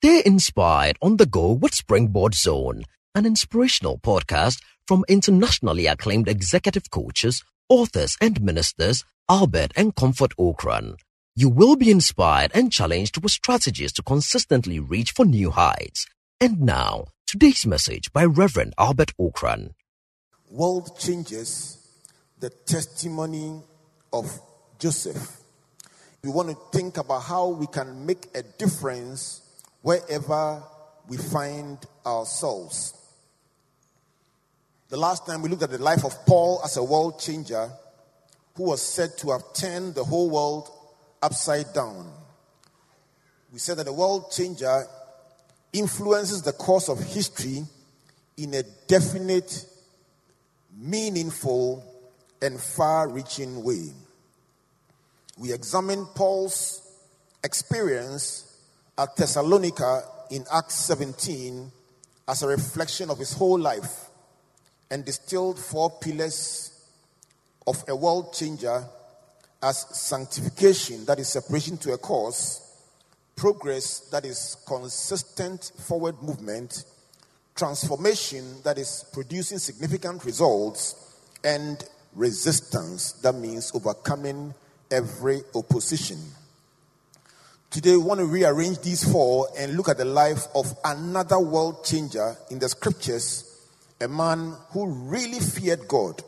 Stay inspired on the go with Springboard Zone, an inspirational podcast from internationally acclaimed executive coaches, authors, and ministers Albert and Comfort Ocran. You will be inspired and challenged with strategies to consistently reach for new heights. And now, today's message by Reverend Albert Ocran. World changes the testimony of Joseph. We want to think about how we can make a difference wherever we find ourselves. The last time we looked at the life of Paul as a world changer who was said to have turned the whole world upside down. We said that the world changer influences the course of history in a definite, meaningful, and far reaching way. We examined Paul's experience at Thessalonica in Acts 17 as a reflection of his whole life and distilled four pillars of a world changer as sanctification, that is separation to a cause, progress, that is consistent forward movement, transformation, that is producing significant results, and resistance, that means overcoming every opposition. Today, we want to rearrange these four and look at the life of another world changer in the scriptures, a man who really feared God,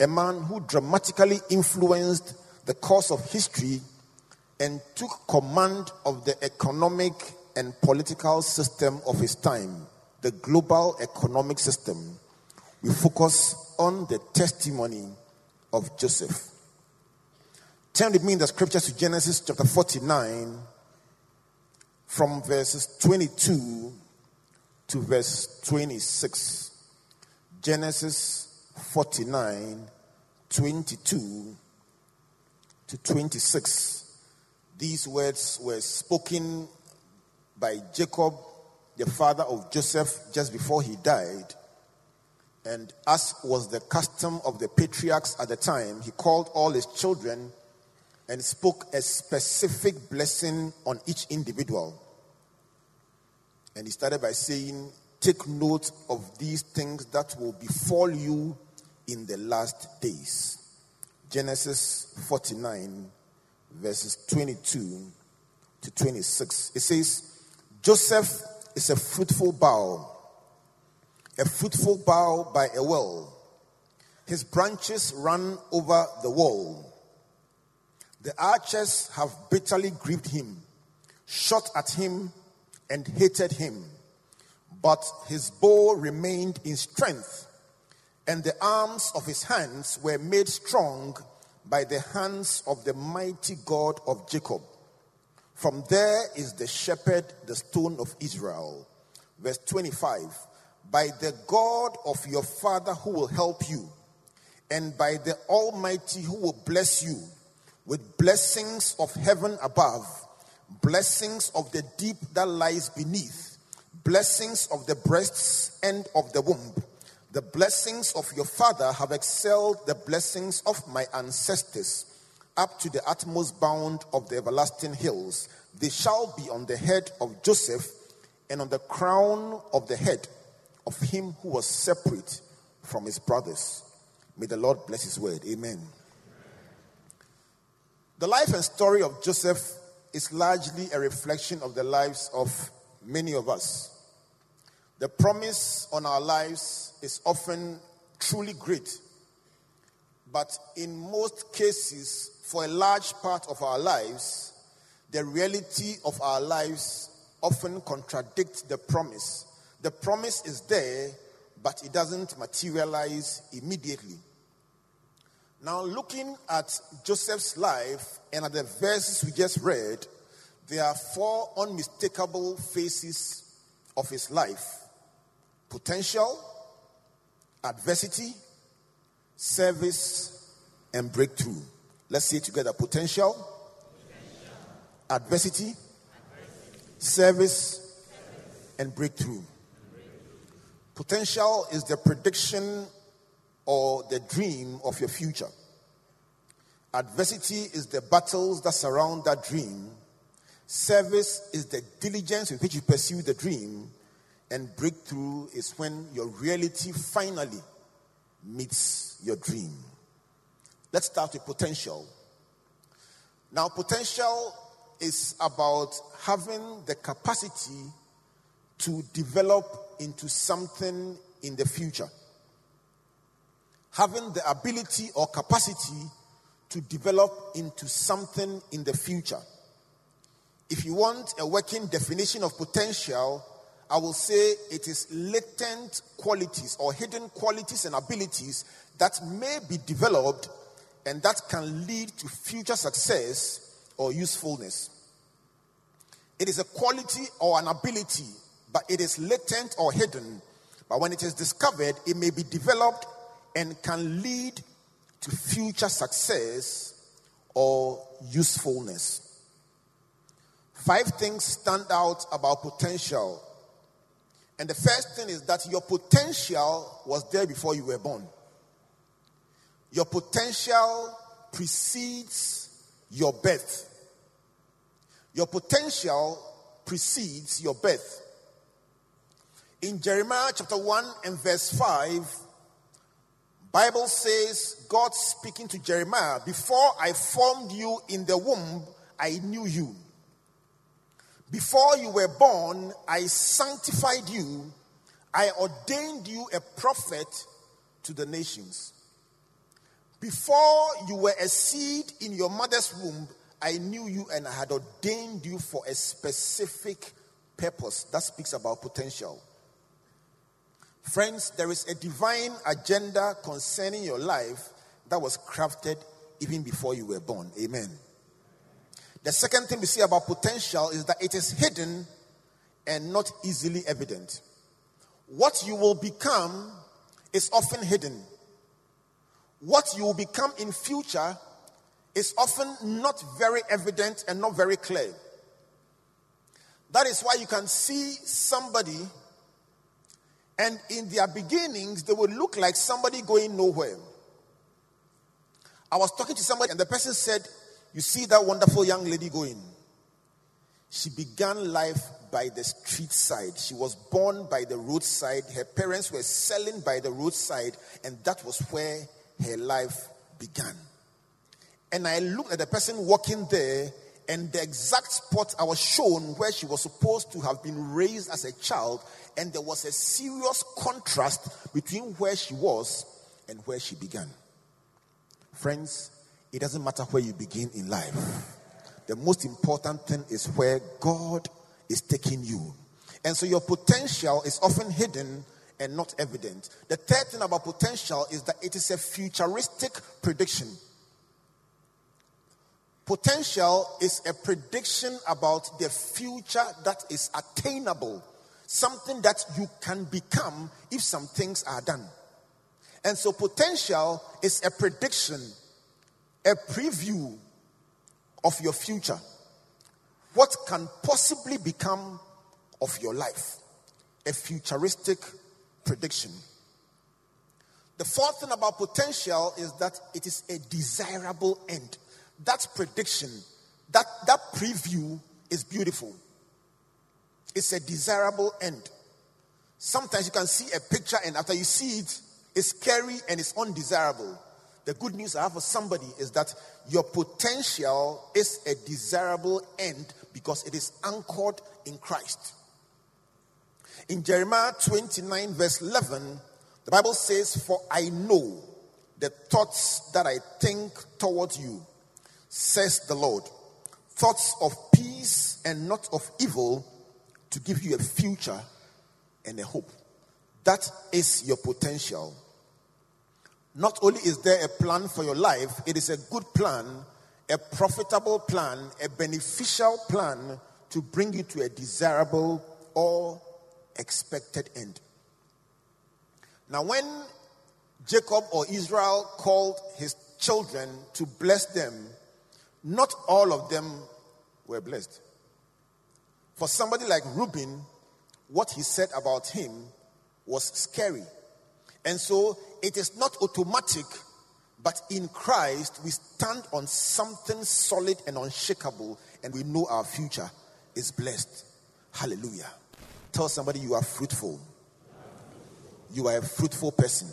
a man who dramatically influenced the course of history and took command of the economic and political system of his time, the global economic system. We focus on the testimony of Joseph. Turn with me in the scriptures to Genesis chapter 49, from verses 22 to verse 26. Genesis 49, 22 to 26. These words were spoken by Jacob, the father of Joseph, just before he died. And as was the custom of the patriarchs at the time, he called all his children and spoke a specific blessing on each individual. And he started by saying, Take note of these things that will befall you in the last days. Genesis 49, verses 22 to 26. It says, Joseph is a fruitful bough, a fruitful bough by a well. His branches run over the wall. The archers have bitterly grieved him, shot at him, and hated him. But his bow remained in strength, and the arms of his hands were made strong by the hands of the mighty God of Jacob. From there is the shepherd, the stone of Israel. Verse 25 By the God of your father who will help you, and by the Almighty who will bless you with blessings of heaven above, blessings of the deep that lies beneath, blessings of the breasts and of the womb. The blessings of your father have excelled the blessings of my ancestors up to the utmost bound of the everlasting hills. They shall be on the head of Joseph and on the crown of the head of him who was separate from his brothers. May the Lord bless his word. Amen. The life and story of Joseph is largely a reflection of the lives of many of us. The promise on our lives is often truly great, but in most cases, for a large part of our lives, the reality of our lives often contradicts the promise. The promise is there, but it doesn't materialize immediately. Now, looking at Joseph's life and at the verses we just read, there are four unmistakable phases of his life potential, adversity, service, and breakthrough. Let's say it together potential, potential. Adversity, adversity, service, service. and breakthrough. Potential is the prediction or the dream of your future. Adversity is the battles that surround that dream. Service is the diligence with which you pursue the dream, and breakthrough is when your reality finally meets your dream. Let's start with potential. Now, potential is about having the capacity to develop into something in the future. Having the ability or capacity to develop into something in the future. If you want a working definition of potential, I will say it is latent qualities or hidden qualities and abilities that may be developed and that can lead to future success or usefulness. It is a quality or an ability, but it is latent or hidden. But when it is discovered, it may be developed and can lead to future success or usefulness. Five things stand out about potential. And the first thing is that your potential was there before you were born. Your potential precedes your birth. Your potential precedes your birth. In Jeremiah chapter 1 and verse 5, Bible says, God speaking to Jeremiah, before I formed you in the womb, I knew you. Before you were born, I sanctified you. I ordained you a prophet to the nations. Before you were a seed in your mother's womb, I knew you and I had ordained you for a specific purpose. That speaks about potential. Friends, there is a divine agenda concerning your life that was crafted even before you were born. Amen. The second thing we see about potential is that it is hidden and not easily evident. What you will become is often hidden. What you will become in future is often not very evident and not very clear. That is why you can see somebody and in their beginnings they will look like somebody going nowhere. I was talking to somebody and the person said you see that wonderful young lady going? She began life by the street side. She was born by the roadside. Her parents were selling by the roadside, and that was where her life began. And I looked at the person walking there, and the exact spot I was shown where she was supposed to have been raised as a child, and there was a serious contrast between where she was and where she began. Friends, it doesn't matter where you begin in life. The most important thing is where God is taking you. And so your potential is often hidden and not evident. The third thing about potential is that it is a futuristic prediction. Potential is a prediction about the future that is attainable, something that you can become if some things are done. And so, potential is a prediction a preview of your future. What can possibly become of your life? A futuristic prediction. The fourth thing about potential is that it is a desirable end. That prediction, that, that preview is beautiful. It's a desirable end. Sometimes you can see a picture, and after you see it, it's scary and it's undesirable. The good news I have for somebody is that your potential is a desirable end because it is anchored in Christ. In Jeremiah 29, verse 11, the Bible says, For I know the thoughts that I think towards you, says the Lord. Thoughts of peace and not of evil to give you a future and a hope. That is your potential. Not only is there a plan for your life, it is a good plan, a profitable plan, a beneficial plan to bring you to a desirable or expected end. Now, when Jacob or Israel called his children to bless them, not all of them were blessed. For somebody like Reuben, what he said about him was scary. And so it is not automatic, But in Christ, we stand on something solid and unshakable, and we know our future is blessed. Hallelujah. Tell somebody you are fruitful. You are a fruitful person.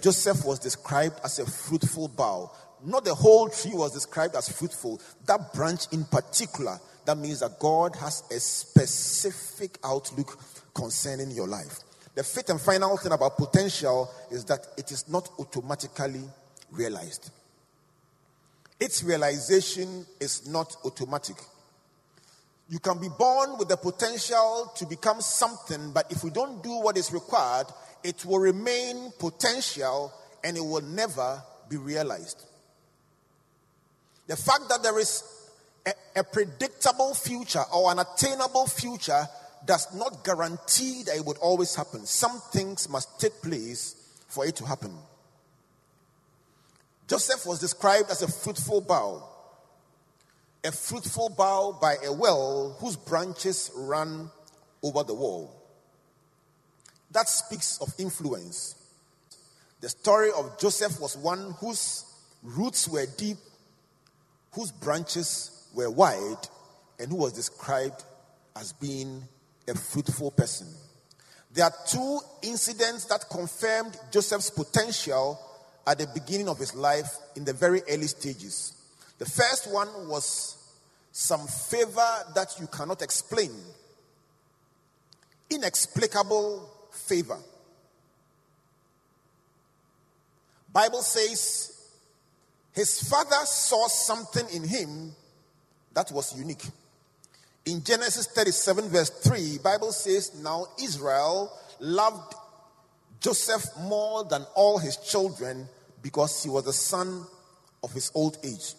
Joseph was described as a fruitful bough. Not the whole tree was described as fruitful. That branch in particular, that means that God has a specific outlook concerning your life. The fifth and final thing about potential is that it is not automatically realized. Its realization is not automatic. You can be born with the potential to become something, but if we don't do what is required, it will remain potential and it will never be realized. The fact that there is a, a, predictable future or an attainable future does not guarantee that it would always happen. Some things must take place for it to happen. Joseph was described as a fruitful bough, a fruitful bough by a well whose branches run over the wall. That speaks of influence. The story of Joseph was one whose roots were deep, whose branches were wide, and who was described as being a fruitful person. There are two incidents that confirmed Joseph's potential at the beginning of his life in the very early stages. The first one was some favor that you cannot explain, inexplicable favor. Bible says his father saw something in him that was unique. In Genesis 37 verse 3, Bible says now Israel loved Joseph more than all his children because he was the son of his old age.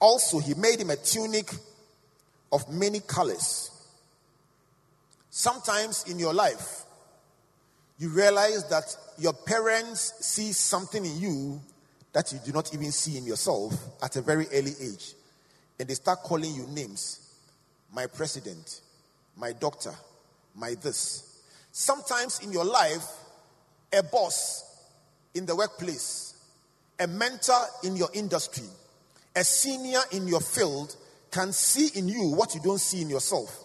Also, he made him a tunic of many colors. Sometimes in your life, you realize that your parents see something in you that you do not even see in yourself at a very early age. And they start calling you names my president, my doctor, my this. Sometimes in your life, a boss in the workplace, a mentor in your industry, a senior in your field can see in you what you don't see in yourself.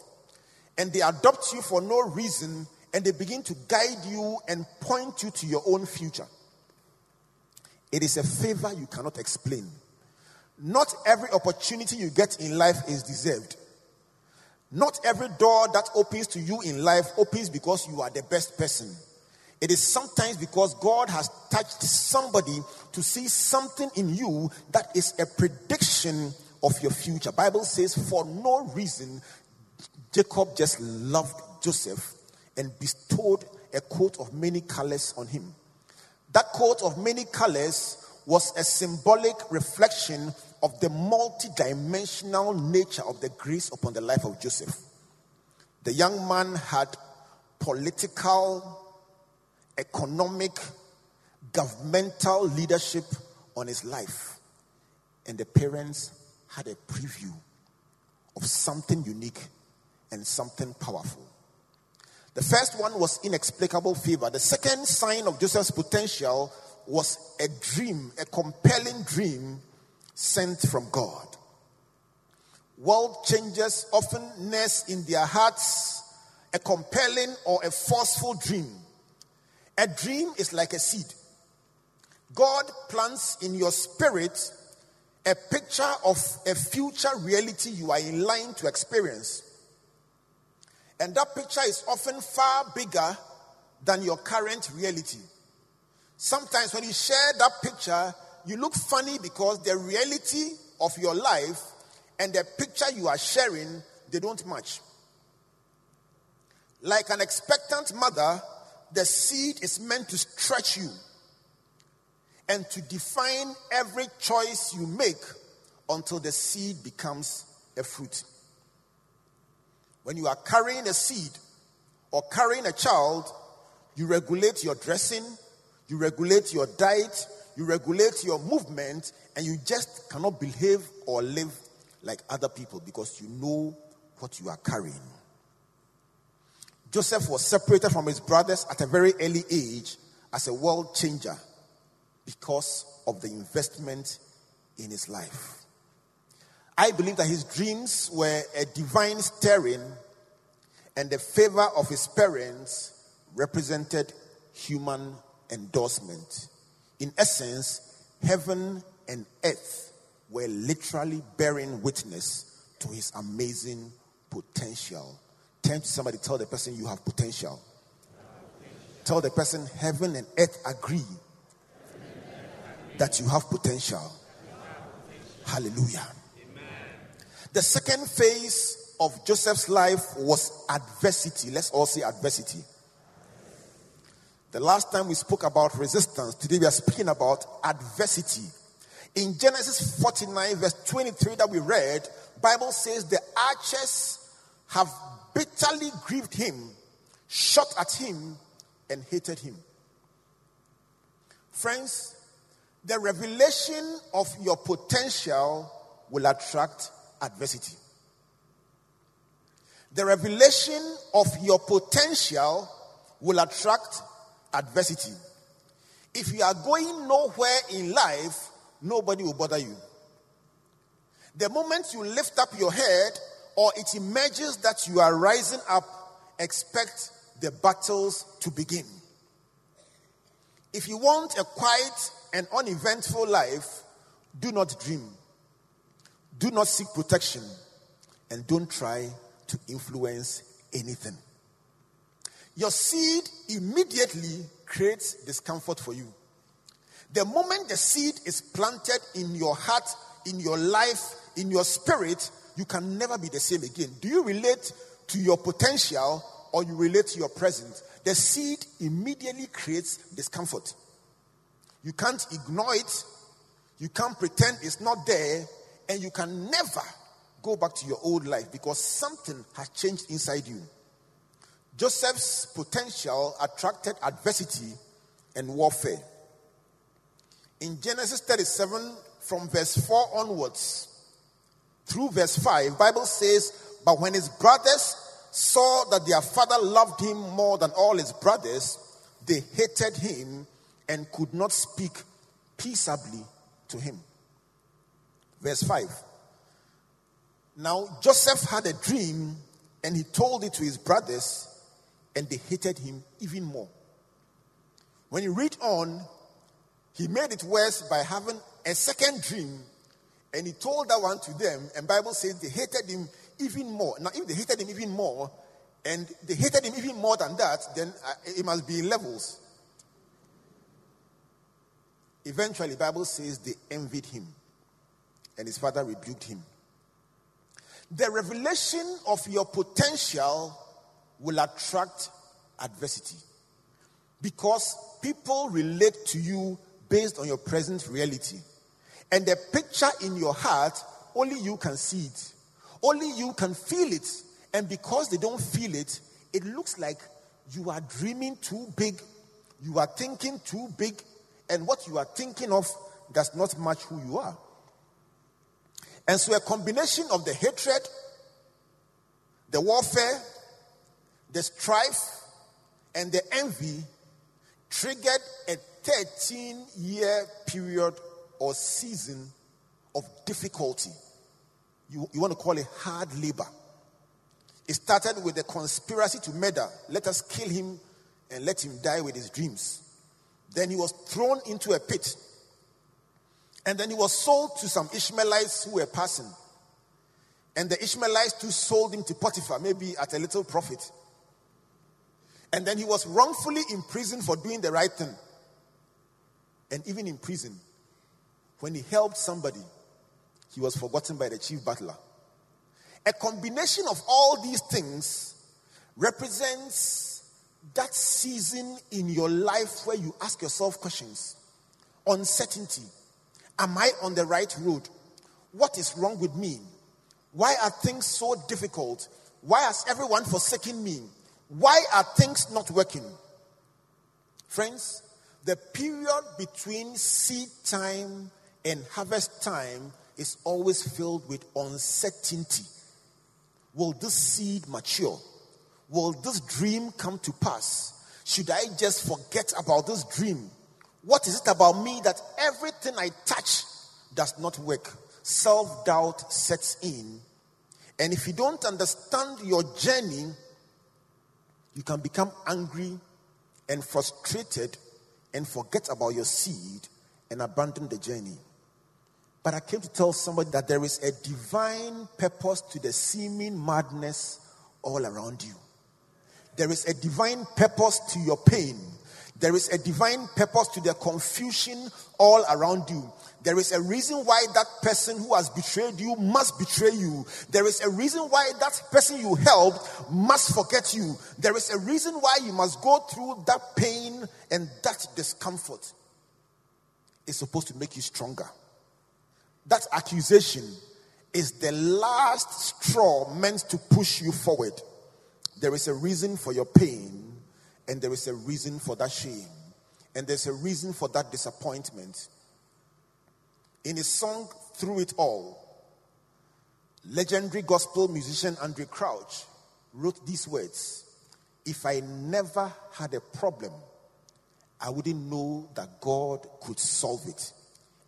And they adopt you for no reason and they begin to guide you and point you to your own future. It is a favor you cannot explain. Not every opportunity you get in life is deserved. Not every door that opens to you in life opens because you are the best person. It is sometimes because God has touched somebody to see something in you that is a prediction of your future. Bible says for no reason Jacob just loved Joseph and bestowed a coat of many colors on him. That coat of many colors was a symbolic reflection of the multi-dimensional nature of the grace upon the life of Joseph. The young man had political, economic, governmental leadership on his life. And the parents had a preview of something unique and something powerful. The first one was inexplicable fever. The second sign of Joseph's potential was a dream, a compelling dream sent from God. World changers often nest in their hearts a compelling or a forceful dream. A dream is like a seed. God plants in your spirit a picture of a future reality you are in line to experience. And that picture is often far bigger than your current reality. Sometimes when you share that picture, you look funny because the reality of your life and the picture you are sharing, they don't match. Like an expectant mother, the seed is meant to stretch you and to define every choice you make until the seed becomes a fruit. When you are carrying a seed or carrying a child, you regulate your dressing, you regulate your diet, you regulate your movement, and you just cannot behave or live like other people because you know what you are carrying. Joseph was separated from his brothers at a very early age as a world changer because of the investment in his life. I believe that his dreams were a divine stirring, and the favor of his parents represented human endorsement. In essence, heaven and earth were literally bearing witness to his amazing potential. Turn to somebody, tell the person you have potential. Tell the person heaven and earth agree that you have potential. Hallelujah. The second phase of Joseph's life was adversity. Let's all say adversity. The last time we spoke about resistance, today we are speaking about adversity. In Genesis 49 verse 23 that we read, Bible says the archers have bitterly grieved him, shot at him and hated him. Friends, the revelation of your potential will attract adversity. The revelation of your potential will attract adversity. If you are going nowhere in life, nobody will bother you. The moment you lift up your head or it emerges that you are rising up, expect the battles to begin. If you want a quiet and uneventful life, do not dream. Do not seek protection and don't try to influence anything. Your seed immediately creates discomfort for you. The moment the seed is planted in your heart, in your life, in your spirit, you can never be the same again. Do you relate to your potential or you relate to your present? The seed immediately creates discomfort. You can't ignore it, you can't pretend it's not there, and you can never go back to your old life because something has changed inside you. Joseph's potential attracted adversity and warfare. In Genesis 37, from verse 4 onwards through verse 5, Bible says, But when his brothers saw that their father loved him more than all his brothers, they hated him and could not speak peaceably to him. Verse 5. Now, Joseph had a dream and he told it to his brothers, and they hated him even more. When you read on, he made it worse by having a second dream and he told that one to them, and Bible says they hated him even more. Now, if they hated him even more, and they hated him even more than that, then uh, it must be in levels. Eventually, Bible says they envied him and his father rebuked him. The revelation of your potential will attract adversity because people relate to you based on your present reality. And the picture in your heart, only you can see it, only you can feel it. And because they don't feel it, it looks like you are dreaming too big, you are thinking too big, and what you are thinking of does not match who you are. And so, a combination of the hatred, the warfare, the strife, and the envy triggered a 13 year period or season of difficulty. You, you want to call it hard labor. It started with a conspiracy to murder. Let us kill him and let him die with his dreams. Then he was thrown into a pit and then he was sold to some Ishmaelites who were passing. And the Ishmaelites too sold him to Potiphar, maybe at a little profit. And then he was wrongfully imprisoned for doing the right thing. And even in prison, when he helped somebody, he was forgotten by the chief butler. A combination of all these things represents that season in your life where you ask yourself questions uncertainty Am I on the right road? What is wrong with me? Why are things so difficult? Why has everyone forsaken me? Why are things not working? Friends, the period between seed time and harvest time is always filled with uncertainty. Will this seed mature? Will this dream come to pass? Should I just forget about this dream? What is it about me that everything I touch does not work? Self doubt sets in. And if you don't understand your journey, you can become angry and frustrated and forget about your seed and abandon the journey. But I came to tell somebody that there is a divine purpose to the seeming madness all around you. There is a divine purpose to your pain. There is a divine purpose to the confusion all around you. There is a reason why that person who has betrayed you must betray you. There is a reason why that person you helped must forget you. There is a reason why you must go through that pain and that discomfort. It's supposed to make you stronger. That accusation is the last straw meant to push you forward. There is a reason for your pain, and there is a reason for that shame, and there's a reason for that disappointment. In his song, Through It All, legendary gospel musician Andraé Crouch wrote these words If I never had a problem, I wouldn't know that God could solve it,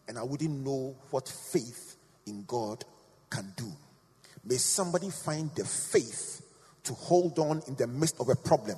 and I wouldn't know what faith in God can do. May somebody find the faith to hold on in the midst of a problem.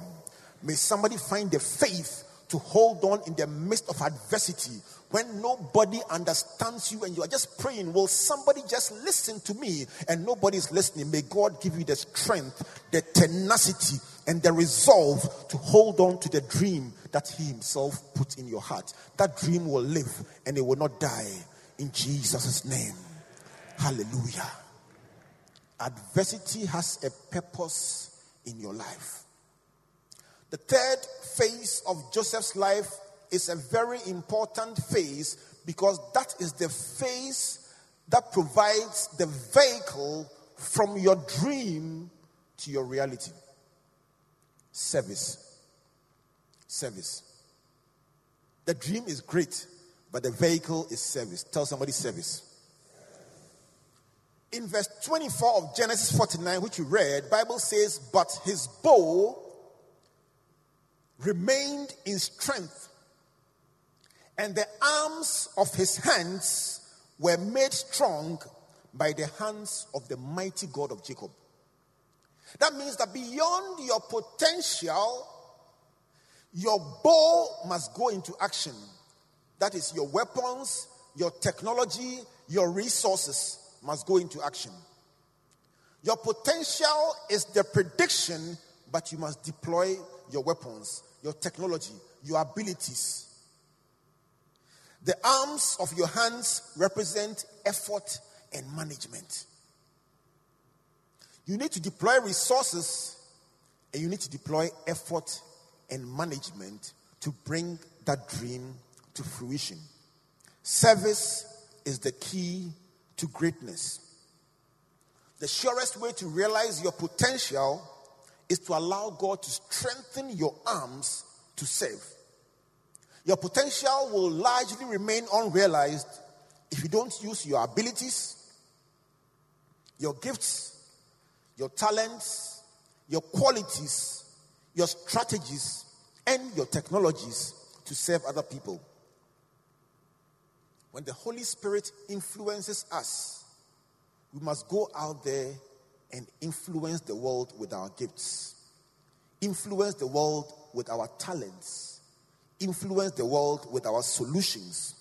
May somebody find the faith to hold on in the midst of adversity when nobody understands you and you are just praying, Will somebody just listen to me? And nobody's listening. May God give you the strength, the tenacity, and the resolve to hold on to the dream that He Himself put in your heart. That dream will live and it will not die in Jesus' name. Hallelujah. Adversity has a purpose in your life. The third phase of Joseph's life is a very important phase because that is the phase that provides the vehicle from your dream to your reality. Service. Service. The dream is great, but the vehicle is service. Tell somebody service in verse 24 of Genesis 49, which you read, Bible says, But his bow remained in strength, and the arms of his hands were made strong by the hands of the mighty God of Jacob. That means that beyond your potential, your bow must go into action. That is your weapons, your technology, your resources must go into action. Your potential is the prediction, but you must deploy your weapons, your technology, your abilities. The arms of your hands represent effort and management. You need to deploy resources and you need to deploy effort and management to bring that dream to fruition. Service is the key to greatness. The surest way to realize your potential is to allow God to strengthen your arms to serve. Your potential will largely remain unrealized if you don't use your abilities, your gifts, your talents, your qualities, your strategies, and your technologies to serve other people. When the Holy Spirit influences us, we must go out there and influence the world with our gifts, influence the world with our talents, influence the world with our solutions,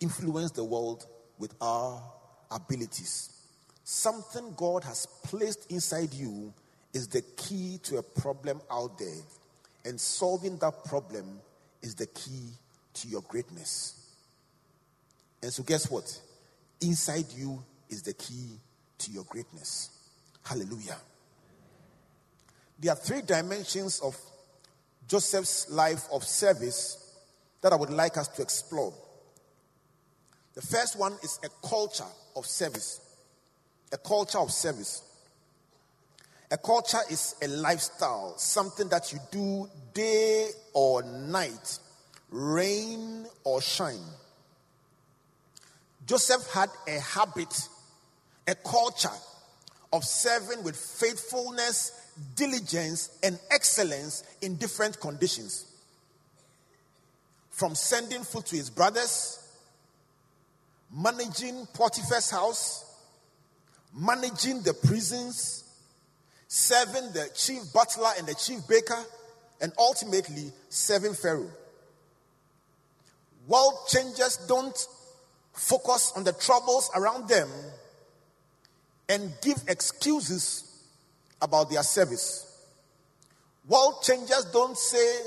influence the world with our abilities. Something God has placed inside you is the key to a problem out there, and solving that problem is the key to your greatness. And so, guess what? Inside you is the key to your greatness. Hallelujah. There are three dimensions of Joseph's life of service that I would like us to explore. The first one is a culture of service. A culture of service. A culture is a lifestyle, something that you do day or night, rain or shine. Joseph had a habit, a culture of serving with faithfulness, diligence, and excellence in different conditions. from sending food to his brothers, managing Potiphar's house, managing the prisons, serving the chief butler and the chief baker, and ultimately serving Pharaoh. World changers don't focus on the troubles around them and give excuses about their service. World changers don't say,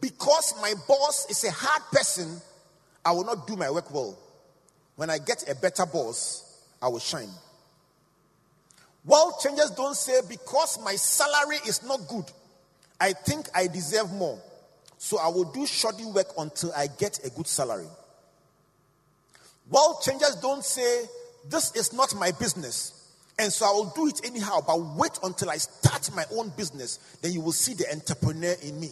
because my boss is a hard person, I will not do my work well. When I get a better boss, I will shine. World changers don't say, because my salary is not good, I think I deserve more. So I will do shoddy work until I get a good salary. World changers don't say, this is not my business. And so I will do it anyhow, but wait until I start my own business. Then you will see the entrepreneur in me.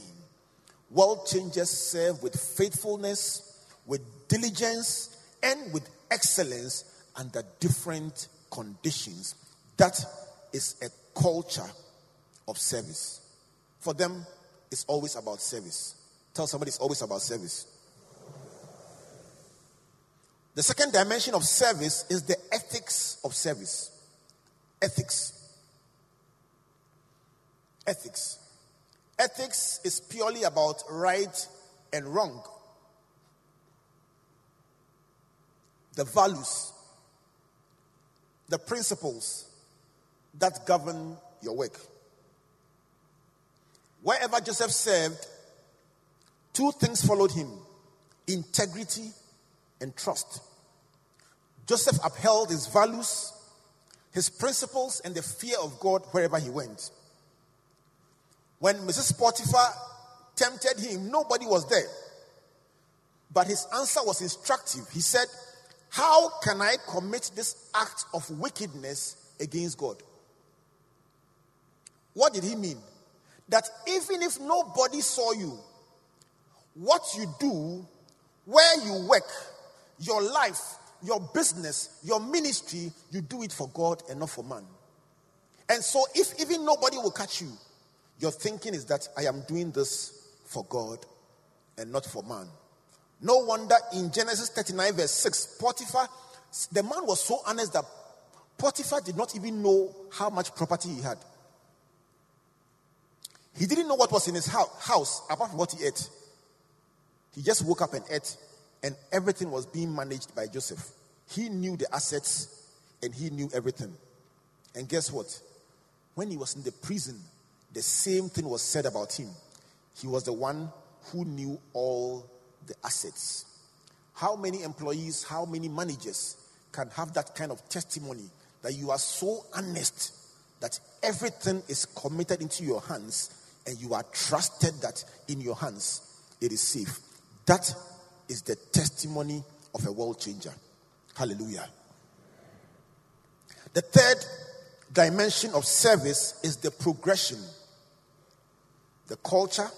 World changers serve with faithfulness, with diligence, and with excellence under different conditions. That is a culture of service. For them, it's always about service. Tell somebody it's always about service. The second dimension of service is the ethics of service. Ethics. Ethics. Ethics is purely about right and wrong. The values, the principles that govern your work. Wherever Joseph served, two things followed him integrity and trust. Joseph upheld his values, his principles, and the fear of God wherever he went. When Mrs. Potiphar tempted him, nobody was there. But his answer was instructive. He said, How can I commit this act of wickedness against God? What did he mean? That even if nobody saw you, what you do, where you work, your life, your business, your ministry, you do it for God and not for man. And so, if even nobody will catch you, your thinking is that I am doing this for God and not for man. No wonder in Genesis 39, verse 6, Potiphar, the man was so honest that Potiphar did not even know how much property he had. He didn't know what was in his house apart from what he ate. He just woke up and ate, and everything was being managed by Joseph. He knew the assets and he knew everything. And guess what? When he was in the prison, the same thing was said about him. He was the one who knew all the assets. How many employees, how many managers can have that kind of testimony that you are so honest that everything is committed into your hands and you are trusted that in your hands it is safe? That is the testimony of a world changer. Hallelujah. The third dimension of service is the progression the culture,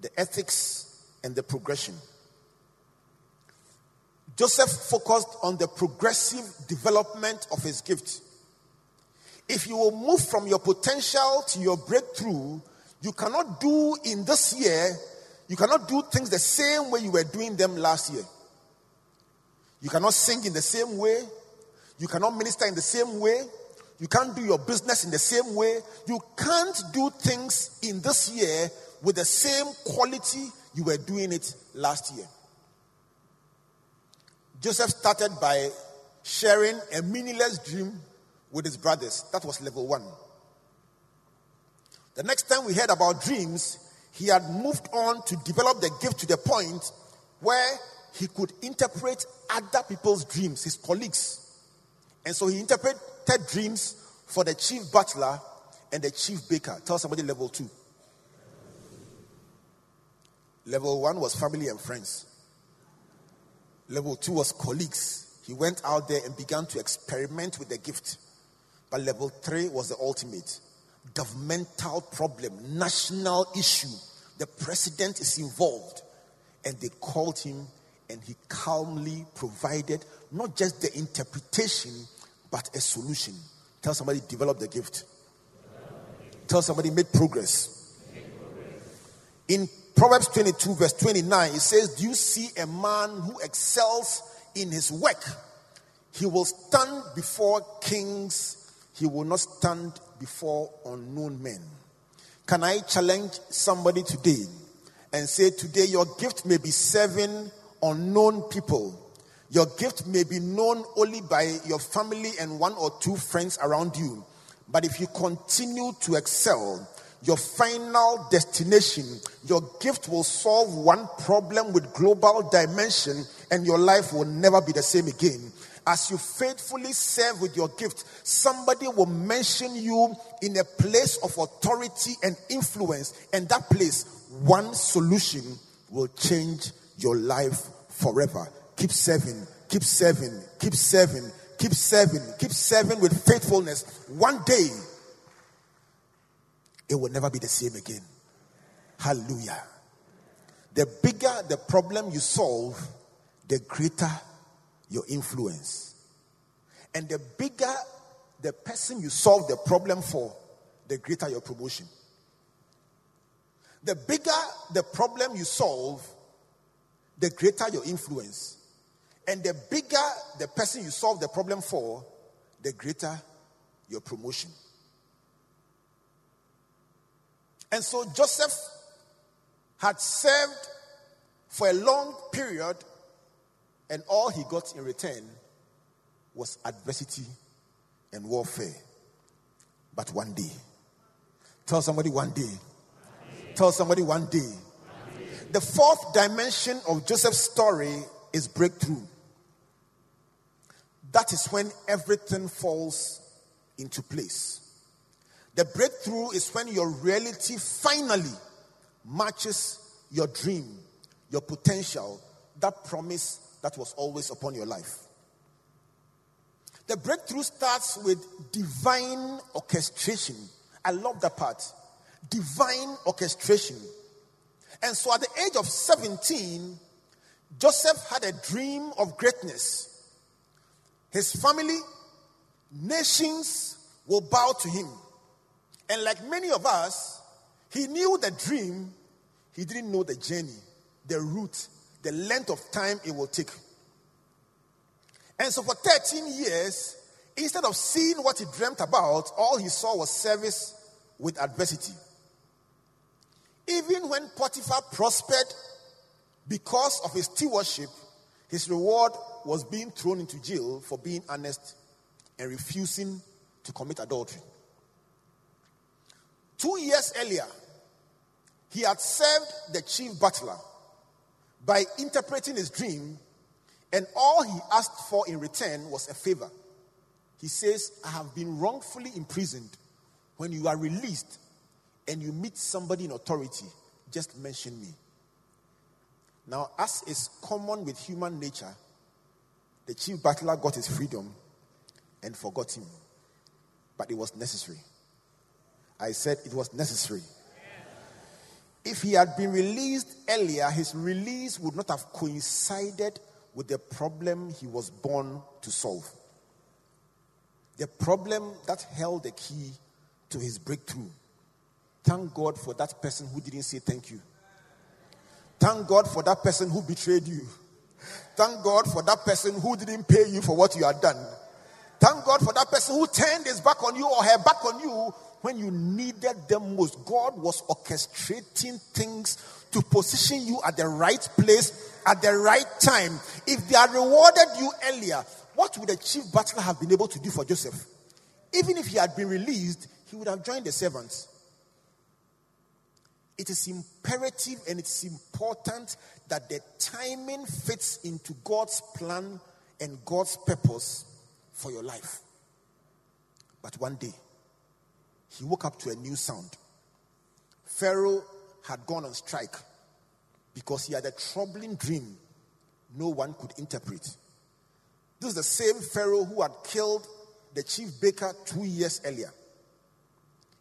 the ethics, and the progression. Joseph focused on the progressive development of his gift. If you will move from your potential to your breakthrough, you cannot do in this year, you cannot do things the same way you were doing them last year. You cannot sing in the same way. You cannot minister in the same way. You can't do your business in the same way. You can't do things in this year with the same quality you were doing it last year. Joseph started by sharing a meaningless dream with his brothers. That was level one. The next time we heard about dreams, he had moved on to develop the gift to the point where he could interpret other people's dreams, his colleagues. And so he interpreted dreams for the chief butler and the chief baker. Tell somebody level two. Level one was family and friends. Level two was colleagues. He went out there and began to experiment with the gift. But level three was the ultimate governmental problem, national issue. The president is involved. And they called him, and he calmly provided not just the interpretation, but a solution. Tell somebody, develop the gift. Tell somebody, make progress. In Proverbs 22, verse 29, it says, Do you see a man who excels in his work? He will stand before kings, he will not stand before unknown men. Can I challenge somebody today and say, Today your gift may be serving unknown people. Your gift may be known only by your family and one or two friends around you. But if you continue to excel, your final destination, your gift will solve one problem with global dimension, and your life will never be the same again. As you faithfully serve with your gift, somebody will mention you in a place of authority and influence, and that place, one solution will change your life forever. Keep serving, keep serving, keep serving, keep serving, keep serving with faithfulness. One day, it will never be the same again. Hallelujah. The bigger the problem you solve, the greater your influence. And the bigger the person you solve the problem for, the greater your promotion. The bigger the problem you solve, the greater your influence. And the bigger the person you solve the problem for, the greater your promotion. And so Joseph had served for a long period, and all he got in return was adversity and warfare. But one day, tell somebody one day, tell somebody one day. The fourth dimension of Joseph's story is breakthrough. That is when everything falls into place. The breakthrough is when your reality finally matches your dream, your potential, that promise that was always upon your life. The breakthrough starts with divine orchestration. I love that part. Divine orchestration. And so at the age of 17, Joseph had a dream of greatness. His family, nations will bow to him. And like many of us, he knew the dream, he didn't know the journey, the route, the length of time it will take. And so for 13 years, instead of seeing what he dreamt about, all he saw was service with adversity. Even when Potiphar prospered because of his stewardship, his reward was being thrown into jail for being honest and refusing to commit adultery. Two years earlier, he had served the chief butler by interpreting his dream, and all he asked for in return was a favor. He says, I have been wrongfully imprisoned. When you are released and you meet somebody in authority, just mention me. Now, as is common with human nature, the chief butler got his freedom and forgot him. But it was necessary. I said it was necessary. If he had been released earlier, his release would not have coincided with the problem he was born to solve. The problem that held the key to his breakthrough. Thank God for that person who didn't say thank you. Thank God for that person who betrayed you. Thank God for that person who didn't pay you for what you had done. Thank God for that person who turned his back on you or her back on you when you needed them most. God was orchestrating things to position you at the right place at the right time. If they had rewarded you earlier, what would the chief butler have been able to do for Joseph? Even if he had been released, he would have joined the servants. It is imperative and it's important that the timing fits into God's plan and God's purpose for your life. But one day, he woke up to a new sound. Pharaoh had gone on strike because he had a troubling dream no one could interpret. This is the same Pharaoh who had killed the chief baker two years earlier.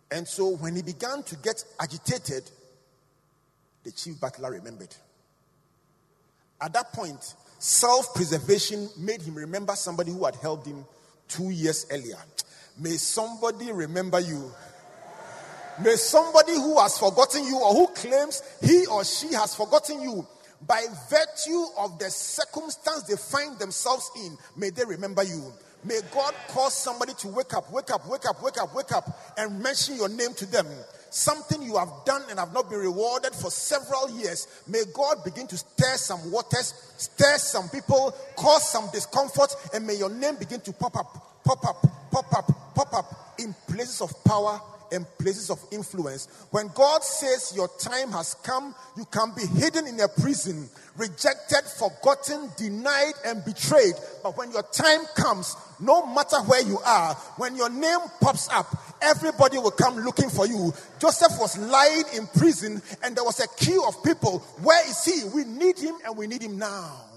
And so when he began to get agitated, the chief butler remembered. At that point, self preservation made him remember somebody who had helped him two years earlier. May somebody remember you. May somebody who has forgotten you or who claims he or she has forgotten you by virtue of the circumstance they find themselves in, may they remember you. May God cause somebody to wake up, wake up, wake up, wake up, wake up, and mention your name to them. Something you have done and have not been rewarded for several years. May God begin to stir some waters, stir some people, cause some discomfort, and may your name begin to pop up, pop up, pop up, pop up in places of power and places of influence. When God says your time has come, you can be hidden in a prison, rejected, forgotten, denied, and betrayed. But when your time comes, no matter where you are, when your name pops up, everybody will come looking for you. Joseph was lying in prison, and there was a queue of people. Where is he? We need him, and we need him now.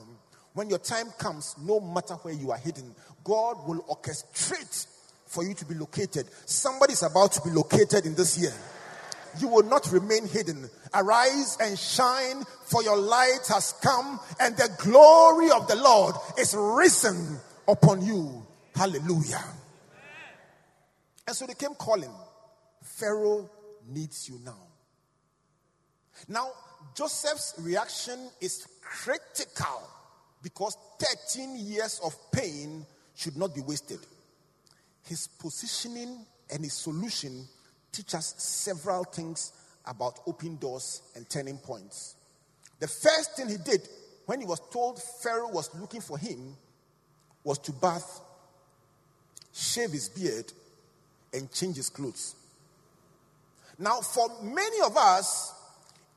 When your time comes, no matter where you are hidden, God will orchestrate for you to be located. Somebody is about to be located in this year. You will not remain hidden. Arise and shine, for your light has come, and the glory of the Lord is risen upon you. Hallelujah. And so they came calling. Pharaoh needs you now. Now, Joseph's reaction is critical because 13 years of pain should not be wasted his positioning and his solution teach us several things about open doors and turning points. The first thing he did when he was told Pharaoh was looking for him was to bath, shave his beard, and change his clothes. Now, for many of us,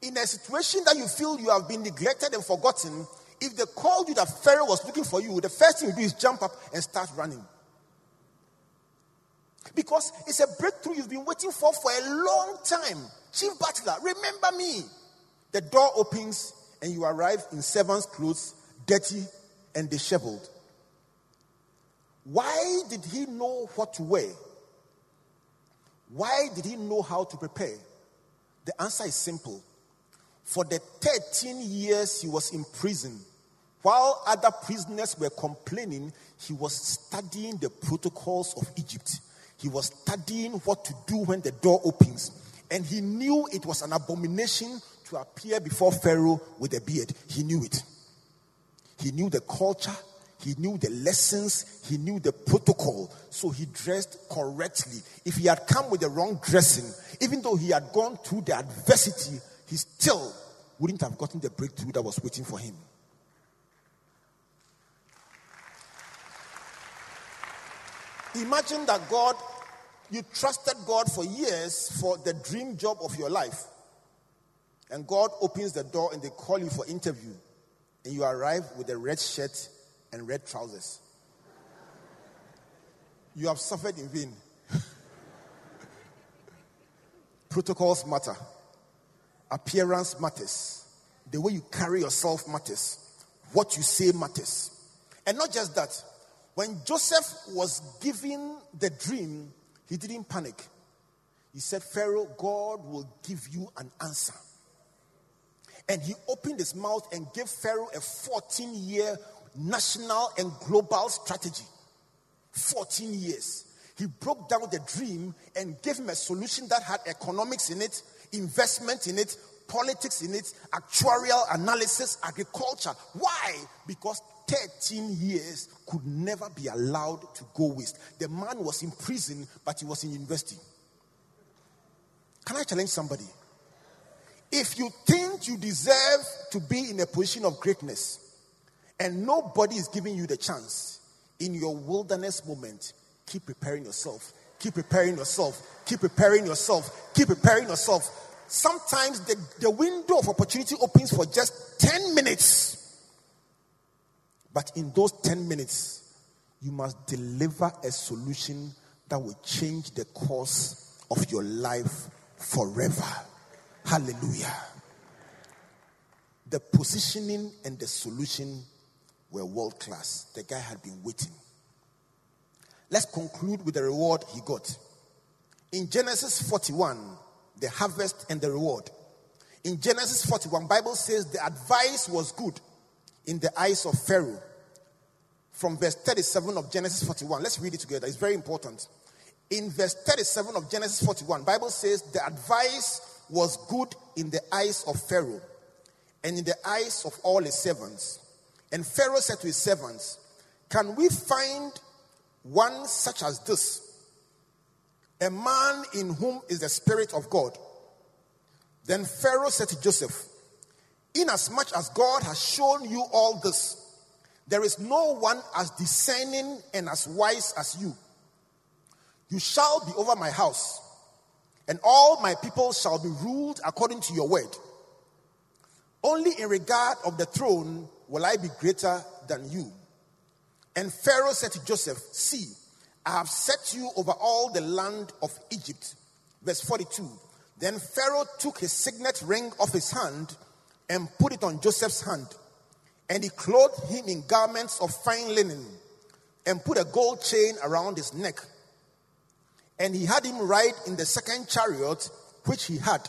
in a situation that you feel you have been neglected and forgotten, if they called you that Pharaoh was looking for you, the first thing you do is jump up and start running. Because it's a breakthrough you've been waiting for for a long time. Chief Butler, remember me. The door opens and you arrive in servant's clothes, dirty and disheveled. Why did he know what to wear? Why did he know how to prepare? The answer is simple. For the 13 years he was in prison, while other prisoners were complaining, he was studying the protocols of Egypt. He was studying what to do when the door opens. And he knew it was an abomination to appear before Pharaoh with a beard. He knew it. He knew the culture, he knew the lessons, he knew the protocol. So he dressed correctly. If he had come with the wrong dressing, even though he had gone through the adversity, he still wouldn't have gotten the breakthrough that was waiting for him. Imagine that God, you trusted God for years for the dream job of your life. And God opens the door and they call you for interview. And you arrive with a red shirt and red trousers. You have suffered in vain. Protocols matter. Appearance matters. The way you carry yourself matters. What you say matters. And not just that, when Joseph was given the dream, he didn't panic. He said, Pharaoh, God will give you an answer. And he opened his mouth and gave Pharaoh a 14 year national and global strategy. 14 years. He broke down the dream and gave him a solution that had economics in it, investment in it, politics in it, actuarial analysis, agriculture. Why? Because 13 years could never be allowed to go waste. The man was in prison, but he was in university. Can I challenge somebody? If you think you deserve to be in a position of greatness and nobody is giving you the chance, in your wilderness moment, keep preparing yourself. Keep preparing yourself. Keep preparing yourself. Keep preparing yourself. Sometimes the, the window of opportunity opens for just 10 minutes but in those 10 minutes, you must deliver a solution that will change the course of your life forever. Hallelujah. The positioning and the solution were world class. The guy had been waiting. Let's conclude with the reward he got. In Genesis 41, the harvest and the reward. In Genesis 41, Bible says the advice was good in the eyes of Pharaoh. From verse 37 of Genesis 41. Let's read it together. It's very important. In verse 37 of Genesis 41, Bible says the advice was good in the eyes of Pharaoh and in the eyes of all his servants. And Pharaoh said to his servants, Can we find one such as this? A man in whom is the Spirit of God. Then Pharaoh said to Joseph, Inasmuch as God has shown you all this, there is no one as discerning and as wise as you. You shall be over my house, and all my people shall be ruled according to your word. Only in regard of the throne will I be greater than you. And Pharaoh said to Joseph, See, I have set you over all the land of Egypt. Verse 42. Then Pharaoh took his signet ring off his hand and put it on Joseph's hand. And he clothed him in garments of fine linen and put a gold chain around his neck. And he had him ride in the second chariot which he had.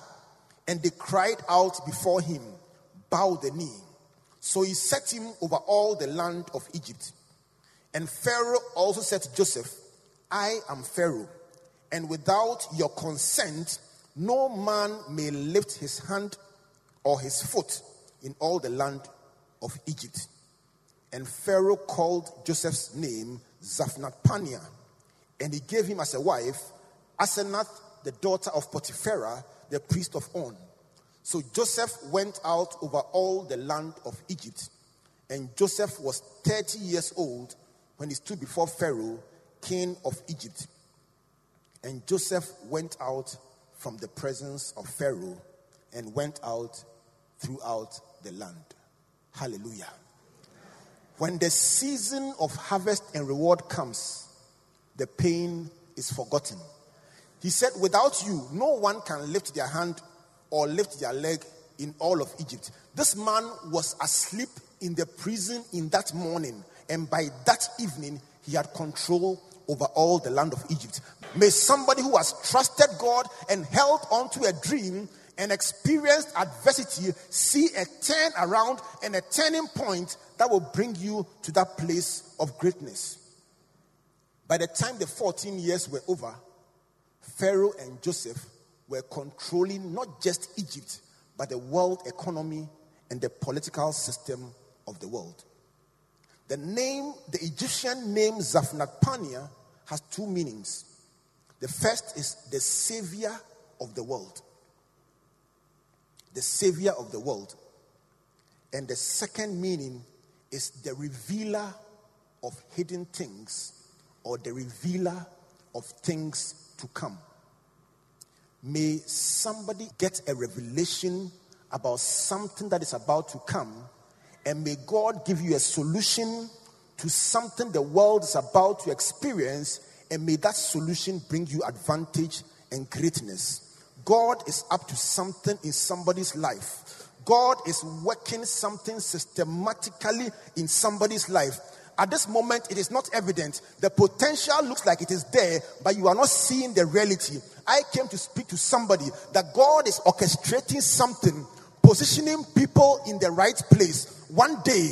And they cried out before him, Bow the knee. So he set him over all the land of Egypt. And Pharaoh also said to Joseph, I am Pharaoh, and without your consent, no man may lift his hand or his foot in all the land of Egypt. And Pharaoh called Joseph's name Zaphnath Paneah, and he gave him as a wife Asenath, the daughter of Potipherah, the priest of On. So Joseph went out over all the land of Egypt. And Joseph was 30 years old when he stood before Pharaoh, king of Egypt. And Joseph went out from the presence of Pharaoh and went out throughout the land. Hallelujah. When the season of harvest and reward comes, the pain is forgotten. He said, Without you, no one can lift their hand or lift their leg in all of Egypt. This man was asleep in the prison in that morning, and by that evening, he had control over all the land of Egypt. May somebody who has trusted God and held on to a dream and experienced adversity see a turn around and a turning point that will bring you to that place of greatness. By the time the 14 years were over, Pharaoh and Joseph were controlling not just Egypt, but the world economy and the political system of the world. The name, the Egyptian name Zaphnath Paneah has two meanings. The first is the savior of the world. The savior of the world. And the second meaning is the revealer of hidden things or the revealer of things to come. May somebody get a revelation about something that is about to come, and may God give you a solution to something the world is about to experience, and may that solution bring you advantage and greatness. God is up to something in somebody's life. God is working something systematically in somebody's life. At this moment, it is not evident. The potential looks like it is there, but you are not seeing the reality. I came to speak to somebody that God is orchestrating something, positioning people in the right place. One day,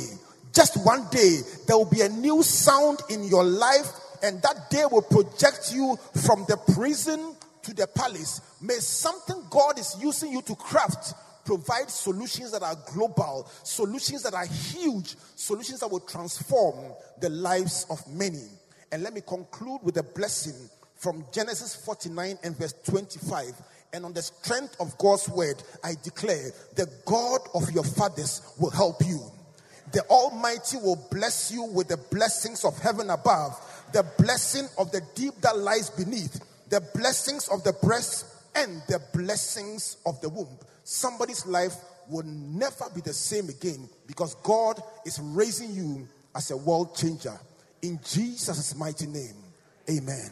just one day, there will be a new sound in your life, and that day will project you from the prison to the palace. May something God is using you to craft provide solutions that are global, solutions that are huge, solutions that will transform the lives of many. And let me conclude with a blessing from Genesis 49 and verse 25. And on the strength of God's word, I declare the God of your fathers will help you. The Almighty will bless you with the blessings of heaven above, the blessing of the deep that lies beneath, the blessings of the breast, and the blessings of the womb. Somebody's life will never be the same again because God is raising you as a world changer. In Jesus' mighty name, amen.